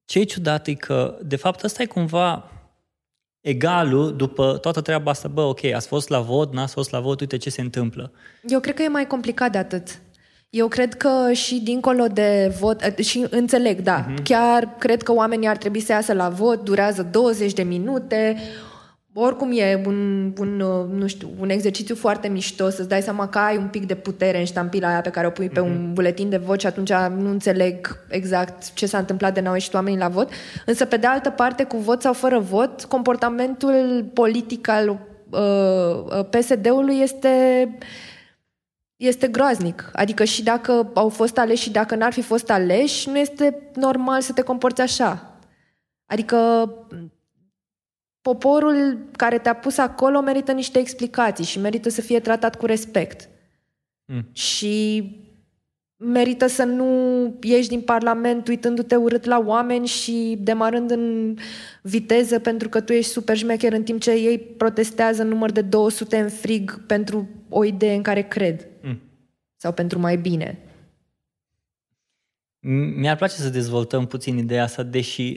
ce e ciudat e că, de fapt, ăsta e cumva egalul după toată treaba asta. Bă, ok, ați fost la vot, n-ați fost la vot, uite ce se întâmplă. Eu cred că e mai complicat de atât. Eu cred că și dincolo de vot, eh, și înțeleg, da, uh-huh. chiar cred că oamenii ar trebui să iasă la vot, durează 20 de minute, oricum e un, un, uh, nu știu, un exercițiu foarte mișto să-ți dai seama că ai un pic de putere în ștampila aia pe care o pui pe un buletin de vot și atunci nu înțeleg exact ce s-a întâmplat de n-au ieșit oamenii la vot. Însă, pe de altă parte, cu vot sau fără vot, comportamentul politic al uh, uh, PSD-ului este este groaznic. Adică și dacă au fost aleși și dacă n-ar fi fost aleși, nu este normal să te comporți așa. Adică poporul care te-a pus acolo merită niște explicații și merită să fie tratat cu respect. Mm. Și merită să nu ieși din Parlament uitându-te urât la oameni și demarând în viteză pentru că tu ești super șmecher în timp ce ei protestează în număr de 200 în frig pentru o idee în care cred. Mm. Sau pentru mai bine. Mi-ar place să dezvoltăm puțin ideea asta, deși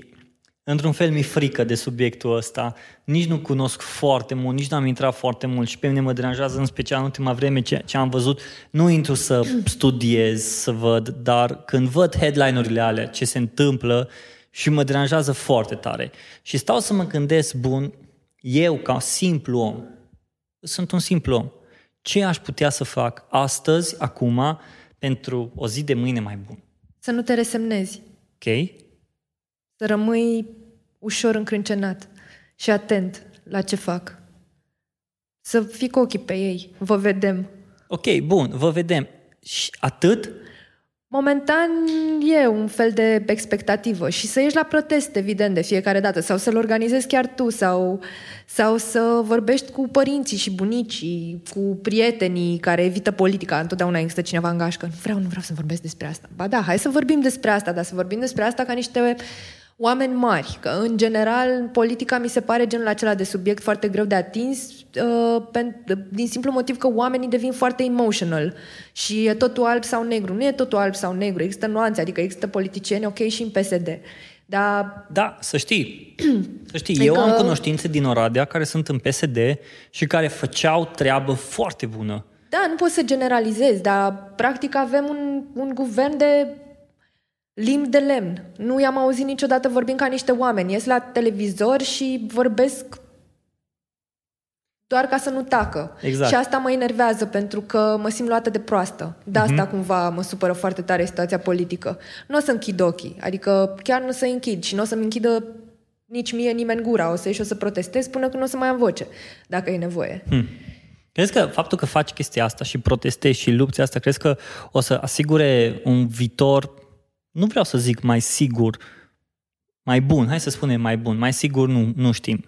într-un fel mi-e frică de subiectul ăsta. Nici nu cunosc foarte mult, nici n-am intrat foarte mult și pe mine mă deranjează în special în ultima vreme ce, ce am văzut. Nu intru să studiez, să văd, dar când văd headline-urile alea, ce se întâmplă și mă deranjează foarte tare. Și stau să mă gândesc, bun, eu ca simplu om, sunt un simplu om, ce aș putea să fac astăzi, acum, pentru o zi de mâine mai bună? Să nu te resemnezi. Ok? Să rămâi ușor încrâncenat și atent la ce fac. Să fii cu ochii pe ei. Vă vedem. Ok, bun, vă vedem. Și atât? Momentan e un fel de expectativă și să ieși la protest, evident, de fiecare dată, sau să-l organizezi chiar tu, sau, sau să vorbești cu părinții și bunicii, cu prietenii care evită politica. Întotdeauna există cineva în gașcă. Nu vreau, nu vreau să vorbesc despre asta. Ba da, hai să vorbim despre asta, dar să vorbim despre asta ca niște oameni mari. Că, în general, politica mi se pare genul acela de subiect foarte greu de atins, uh, din simplu motiv că oamenii devin foarte emotional și e totul alb sau negru. Nu e totul alb sau negru, există nuanțe, adică există politicieni, ok, și în PSD. Dar... Da, să știi. Să știi, adică... eu am cunoștințe din Oradea care sunt în PSD și care făceau treabă foarte bună. Da, nu pot să generalizez, dar practic avem un, un guvern de limbi de lemn. Nu i-am auzit niciodată vorbind ca niște oameni. Ies la televizor și vorbesc doar ca să nu tacă. Exact. Și asta mă enervează pentru că mă simt luată de proastă. De asta uh-huh. cumva mă supără foarte tare situația politică. Nu o să închid ochii, adică chiar nu o să închid și nu o să-mi închidă nici mie nimeni gura. O să ieși, o să protestez până când o să mai am voce, dacă e nevoie. Hmm. Crezi că faptul că faci chestia asta și protestezi și lupți asta, crezi că o să asigure un viitor, nu vreau să zic mai sigur, mai bun, hai să spunem mai bun, mai sigur nu, nu știm,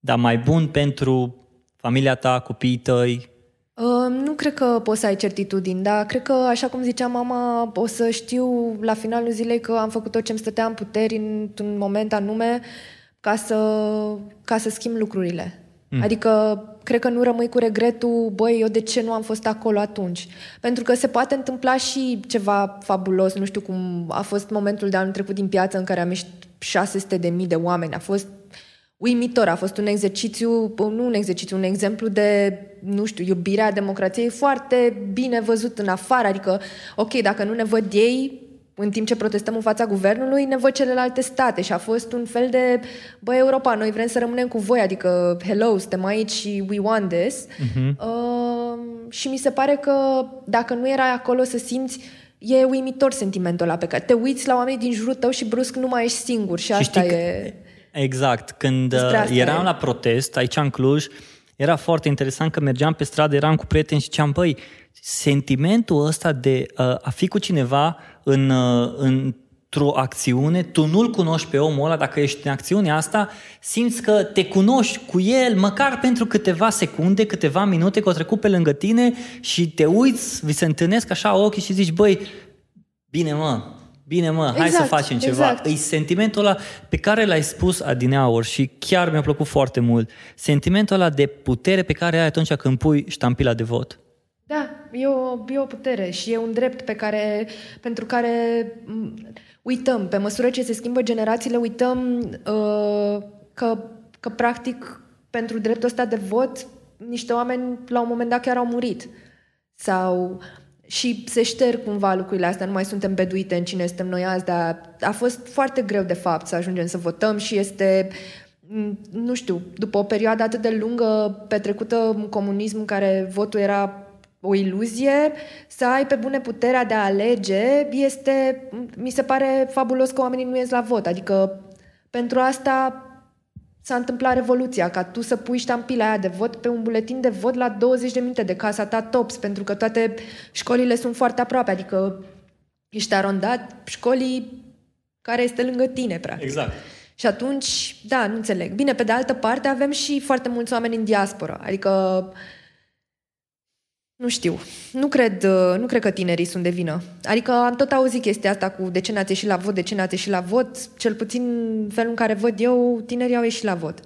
dar mai bun pentru familia ta, copiii tăi? Uh, nu cred că poți să ai certitudini, dar cred că, așa cum zicea mama, o să știu la finalul zilei că am făcut tot ce îmi stătea în puteri într-un moment anume ca să, ca să schimb lucrurile. Mm. Adică, cred că nu rămâi cu regretul, băi, eu de ce nu am fost acolo atunci? Pentru că se poate întâmpla și ceva fabulos, nu știu cum a fost momentul de anul trecut din piață în care am ieșit 600 de mii de oameni. A fost uimitor, a fost un exercițiu, nu un exercițiu, un exemplu de, nu știu, iubirea democrației foarte bine văzut în afară. Adică, ok, dacă nu ne văd ei, în timp ce protestăm în fața guvernului, ne văd celelalte state și a fost un fel de, băi, Europa, noi vrem să rămânem cu voi, adică, hello, suntem aici și we want this. Uh-huh. Uh, și mi se pare că dacă nu erai acolo să simți E uimitor sentimentul ăla pe care te uiți la oamenii din jurul tău și brusc nu mai ești singur și, și asta e... Exact. Când uh, eram e. la protest aici în Cluj, era foarte interesant că mergeam pe stradă, eram cu prieteni și ziceam, băi, sentimentul ăsta de uh, a fi cu cineva în, uh, într-o acțiune, tu nu-l cunoști pe omul ăla, dacă ești în acțiunea asta, simți că te cunoști cu el, măcar pentru câteva secunde, câteva minute, că o trecut pe lângă tine și te uiți, vi se întâlnesc așa ochii și zici, băi, bine mă, bine mă, exact, hai să exact, facem ceva. Exact. E sentimentul ăla pe care l-ai spus adineauri și chiar mi-a plăcut foarte mult. Sentimentul ăla de putere pe care ai atunci când pui ștampila de vot. Da, e o, e o putere și e un drept pe care, pentru care uităm. Pe măsură ce se schimbă generațiile, uităm uh, că, că, practic, pentru dreptul ăsta de vot, niște oameni, la un moment dat, chiar au murit. Sau și se șterg cumva lucrurile astea, nu mai suntem beduite în cine suntem noi azi, dar a fost foarte greu de fapt să ajungem să votăm și este nu știu, după o perioadă atât de lungă petrecută în comunism în care votul era o iluzie, să ai pe bune puterea de a alege, este, mi se pare fabulos că oamenii nu ies la vot. Adică pentru asta s-a întâmplat revoluția, ca tu să pui ștampila aia de vot pe un buletin de vot la 20 de minute de casa ta tops, pentru că toate școlile sunt foarte aproape, adică ești arondat școlii care este lângă tine, practic. Exact. Și atunci, da, nu înțeleg. Bine, pe de altă parte avem și foarte mulți oameni în diaspora, adică nu știu. Nu cred, uh, nu cred că tinerii sunt de vină. Adică am tot auzit chestia asta cu de ce n-ați ieșit la vot, de ce n-ați ieșit la vot. Cel puțin felul în care văd eu, tinerii au ieșit la vot.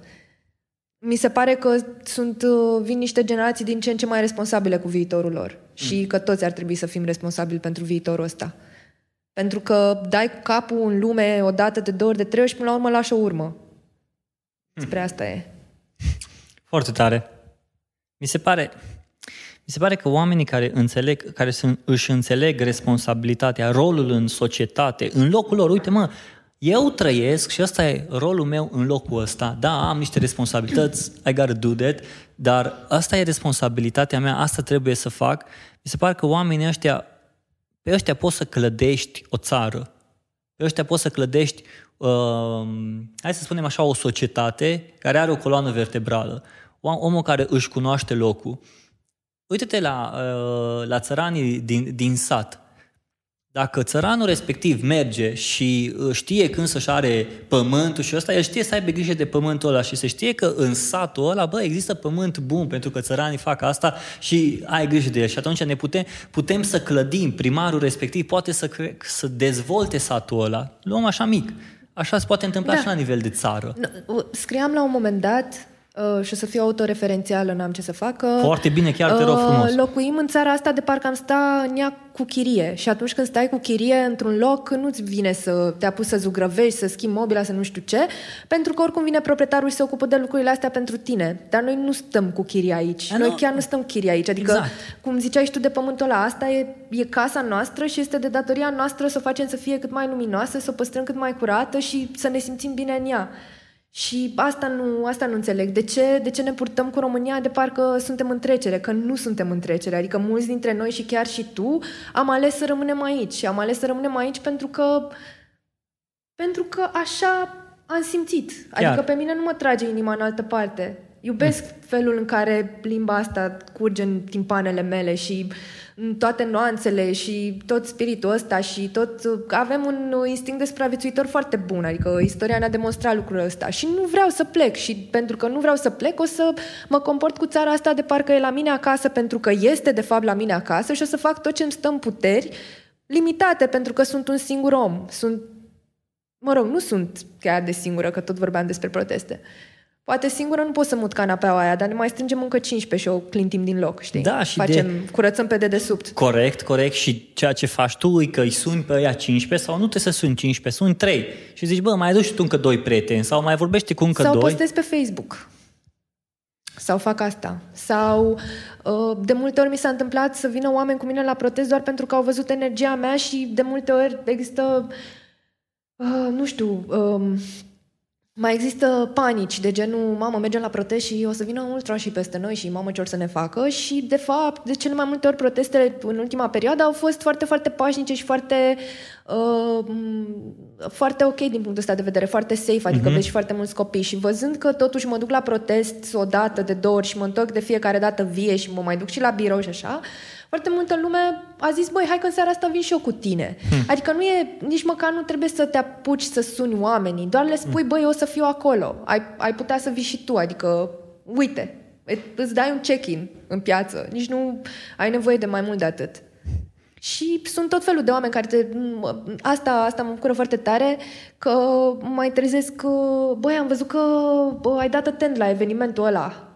Mi se pare că sunt, uh, vin niște generații din ce în ce mai responsabile cu viitorul lor. Și mm. că toți ar trebui să fim responsabili pentru viitorul ăsta. Pentru că dai cu capul în lume o dată, de două ori, de trei ori și până la urmă lași o urmă. Spre asta e. Foarte tare. Mi se pare, mi se pare că oamenii care înțeleg, care sunt, își înțeleg responsabilitatea, rolul în societate, în locul lor, uite mă, eu trăiesc și ăsta e rolul meu în locul ăsta. Da, am niște responsabilități, I gotta do that, dar asta e responsabilitatea mea, asta trebuie să fac. Mi se pare că oamenii ăștia, pe ăștia poți să clădești o țară, pe ăștia poți să clădești, uh, hai să spunem așa, o societate care are o coloană vertebrală. Omul care își cunoaște locul, Uite-te la, uh, la țăranii din, din sat. Dacă țăranul respectiv merge și uh, știe când să-și are pământul și ăsta, el știe să aibă grijă de pământul ăla și se știe că în satul ăla, bă, există pământ bun pentru că țăranii fac asta și ai grijă de el. Și atunci ne putem, putem să clădim, primarul respectiv poate să, să dezvolte satul ăla. Luăm așa mic Așa se poate întâmpla Da. și la nivel de țară. Nu, Scriam la un moment dat uh, și o să fiu autoreferențială, n-am ce să fac. că, Foarte bine, chiar te rog frumos. Locuim în țara asta de parcă am sta în ea cu chirie și atunci când stai cu chirie într-un loc, nu-ți vine să te apuci să zugrăvești, să schimbi mobila, să nu știu ce, pentru că oricum vine proprietarul și se ocupă de lucrurile astea pentru tine. Dar noi nu stăm cu chirie aici. A, noi nu. chiar nu stăm cu chirie aici. Adică, Exact. cum ziceai și tu de pământul ăla, asta e, e casa noastră și este de datoria noastră să o facem să fie cât mai luminoasă, să o păstrăm cât mai curată și să ne simțim bine în ea. Și asta nu, asta nu înțeleg. De ce, de ce ne purtăm cu România de parcă suntem în trecere? Că nu suntem în trecere. Adică mulți dintre noi și chiar și tu am ales să rămânem aici. Și am ales să rămânem aici pentru că pentru că așa am simțit. Adică Chiar. pe mine nu mă trage inima în altă parte. Iubesc felul în care limba asta curge în timpanele mele și în toate nuanțele și tot spiritul ăsta și tot... Avem un instinct de supraviețuitor foarte bun, adică istoria ne-a demonstrat lucrul ăsta și nu vreau să plec și pentru că nu vreau să plec o să mă comport cu țara asta de parcă e la mine acasă pentru că este de fapt la mine acasă și o să fac tot ce îmi stă în puteri limitate pentru că sunt un singur om. Sunt Mă rog, nu sunt chiar de singură, că tot vorbeam despre proteste. Poate singură nu pot să mut canapeaua aia, dar ne mai strângem încă 15 și o clintim din loc, știi? Da, și Facem, de- curățăm pe dedesubt. Corect, corect. Și ceea ce faci tu e că îi suni pe ăia 15 sau nu te să suni 15, suni 3. Și zici, bă, mai aduci și tu încă doi prieteni sau mai vorbește cu încă Sau doi. postez pe Facebook. Sau fac asta. Sau uh, de multe ori mi s-a întâmplat să vină oameni cu mine la protest doar pentru că au văzut energia mea și de multe ori există, uh, nu știu, um, mai există panici de genul, mamă, mergem la protest și o să vină ultra și peste noi și mamă ce or să ne facă și de fapt, de cele mai multe ori protestele în ultima perioadă au fost foarte, foarte pașnice și foarte uh, m, foarte ok din punctul ăsta de vedere, foarte safe, adică uh-huh. vezi și foarte mulți copii și văzând că totuși mă duc la protest o dată, de două ori și mă întorc de fiecare dată vie și mă mai duc și la birou și așa, foarte multă lume a zis, băi, hai că în seara asta vin și eu cu tine. Hmm. Adică nu e, nici măcar nu trebuie să te apuci să suni oamenii, doar le spui, băi, eu o să fiu acolo. Ai, ai putea să vii și tu, adică, uite, e- îți dai un check-in în piață, nici nu ai nevoie de mai mult de atât. Și sunt tot felul de oameni care te... m- Asta, asta mă bucură foarte tare, că mai trezesc că... Băi, am văzut că bă, ai dat atent la evenimentul ăla.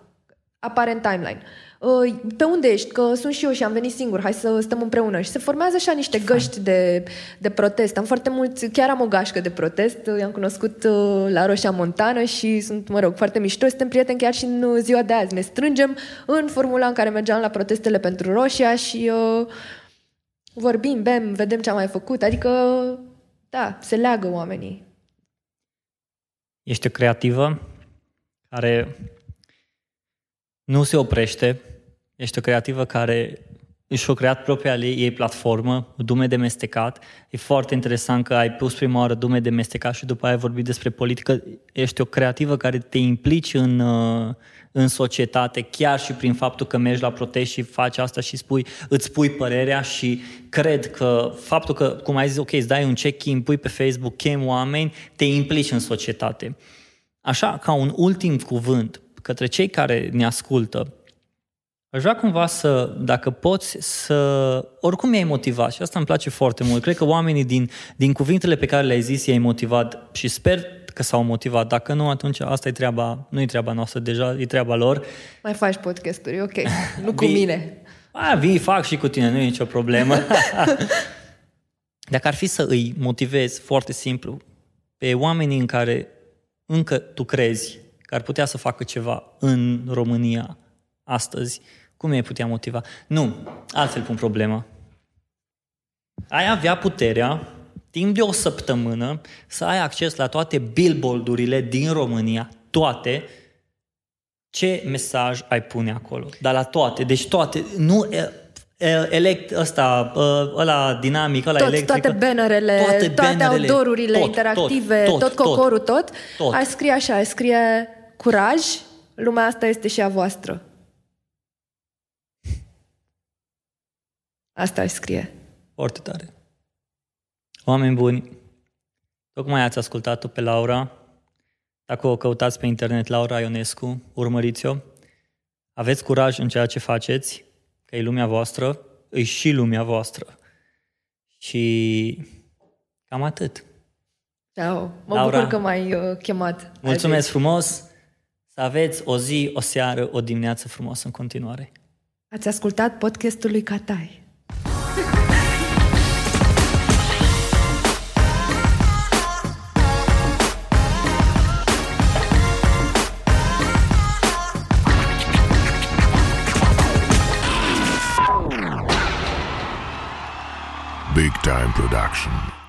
Apare în timeline. Uh, Pe unde ești? Că sunt și eu și am venit singur, hai să stăm împreună. Și se formează așa niște găști de, de protest. Am foarte mulți, chiar am o gașcă de protest, i-am cunoscut uh, la Roșia Montană și sunt, mă rog, foarte mișto. Suntem prieteni chiar și în uh, ziua de azi. Ne strângem în formula în care mergeam la protestele pentru Roșia și uh, vorbim, bem, vedem ce am mai făcut. Adică, da, se leagă oamenii. Ești o creativă care nu se oprește. Ești o creativă care și-a creat propria ei, ei platformă, Dume de mestecat. E foarte interesant că ai pus prima oară Dume de mestecat și după aia ai vorbit despre politică. Ești o creativă care te implici în, uh, în societate, chiar și prin faptul că mergi la protest și faci asta și spui, îți spui părerea și cred că faptul că, cum ai zis, ok, îți dai un check-in, pui pe Facebook, chem oameni, te implici în societate. Așa, ca un ultim cuvânt către cei care ne ascultă, Aș vrea cumva să, dacă poți, să... Oricum mi-ai motivat și asta îmi place foarte mult. Cred că oamenii din, din cuvintele pe care le-ai zis i-ai motivat și sper că s-au motivat. Dacă nu, atunci asta e treaba, nu e treaba noastră deja, e treaba lor. Mai faci podcasturi, ok. Nu cu Vii- mine. A, vii, fac și cu tine, nu e nicio problemă. Dacă ar fi să îi motivezi foarte simplu pe oamenii în care încă tu crezi că ar putea să facă ceva în România astăzi, cum i-ai putea motiva? Nu, altfel pun problema. Ai avea puterea, timp de o săptămână, să ai acces la toate billboardurile din România, toate, ce mesaj ai pune acolo. Dar la toate, deci toate, nu e, e, elect, ăsta, ă, ăla dinamic, ăla Tot, electric. toate bannerele, toate, toate bannerele, outdoor-urile tot, interactive, tot, tot, tot, cocorul, tot, tot. Ai scrie așa, ai scrie curaj, lumea asta este și a voastră. Asta ai scrie. Foarte tare. Oameni buni, tocmai ați ascultat-o pe Laura. Dacă o căutați pe internet, Laura Ionescu, urmăriți-o. Aveți curaj în ceea ce faceți, că e lumea voastră, e și lumea voastră. Și cam atât. Ciao. Mă Laura. bucur că m-ai uh, chemat. Mulțumesc azi. frumos! Să aveți o zi, o seară, o dimineață frumoasă în continuare. Ați ascultat podcastul lui Catai. Big time production.